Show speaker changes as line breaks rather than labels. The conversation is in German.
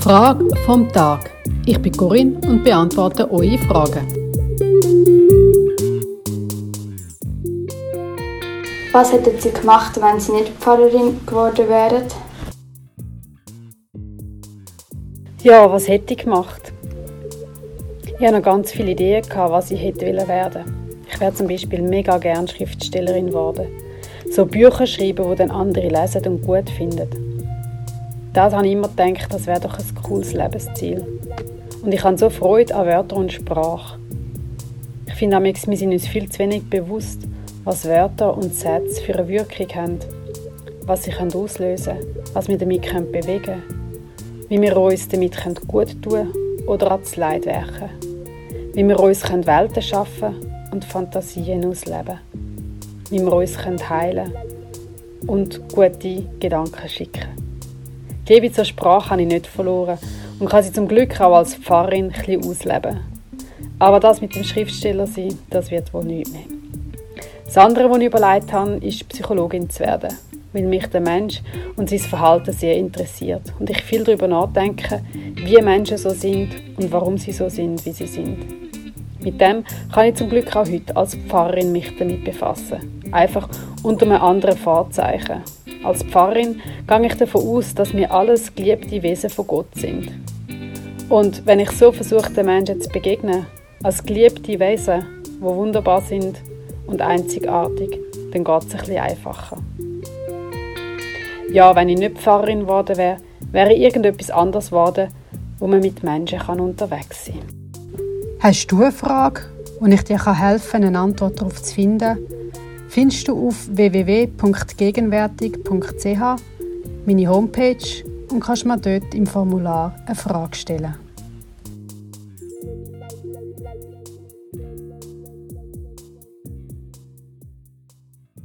Frage vom Tag. Ich bin Corinne und beantworte eure Fragen.
Was hätten Sie gemacht, wenn Sie nicht Pfarrerin geworden wären?
Ja, was hätte ich gemacht? Ich hatte noch ganz viele Ideen, was ich hätte werden Ich wäre zum Beispiel mega gerne Schriftstellerin geworden. So Bücher schreiben, die dann andere lesen und gut finden. Das habe ich immer gedacht, das wäre doch ein cooles Lebensziel. Und ich habe so Freude an Wörtern und Sprache. Ich finde, wir sind uns viel zu wenig bewusst, was Wörter und Sätze für eine Wirkung haben, was sie auslösen können, was wir damit bewegen können, wie wir uns damit gut tun oder ans Leid werken, wie wir uns Welten schaffen und Fantasien ausleben, wie wir uns heilen und gute Gedanken schicken. Die Liebe zur Sprache habe ich nicht verloren und kann sie zum Glück auch als Pfarrerin ein ausleben. Aber das mit dem Schriftsteller sein, das wird wohl nicht mehr. Das andere, was ich überlegt habe, ist Psychologin zu werden, weil mich der Mensch und sein Verhalten sehr interessiert und ich viel darüber nachdenke, wie Menschen so sind und warum sie so sind, wie sie sind. Mit dem kann ich zum Glück auch heute als Pfarrerin mich damit befassen. Einfach unter einem anderen Fahrzeichen. Als Pfarrerin gehe ich davon aus, dass wir alles geliebte Wesen von Gott sind. Und wenn ich so versuche, den Menschen zu begegnen, als geliebte Wesen, die wunderbar sind und einzigartig, dann geht es ein bisschen einfacher. Ja, wenn ich nicht Pfarrerin geworden wäre, wäre ich irgendetwas anderes geworden, wo man mit Menschen unterwegs sein kann.
Hast du eine Frage, und ich dir helfen kann, eine Antwort darauf zu finden? Findest du auf www.gegenwärtig.ch meine Homepage und kannst mir dort im Formular eine Frage stellen.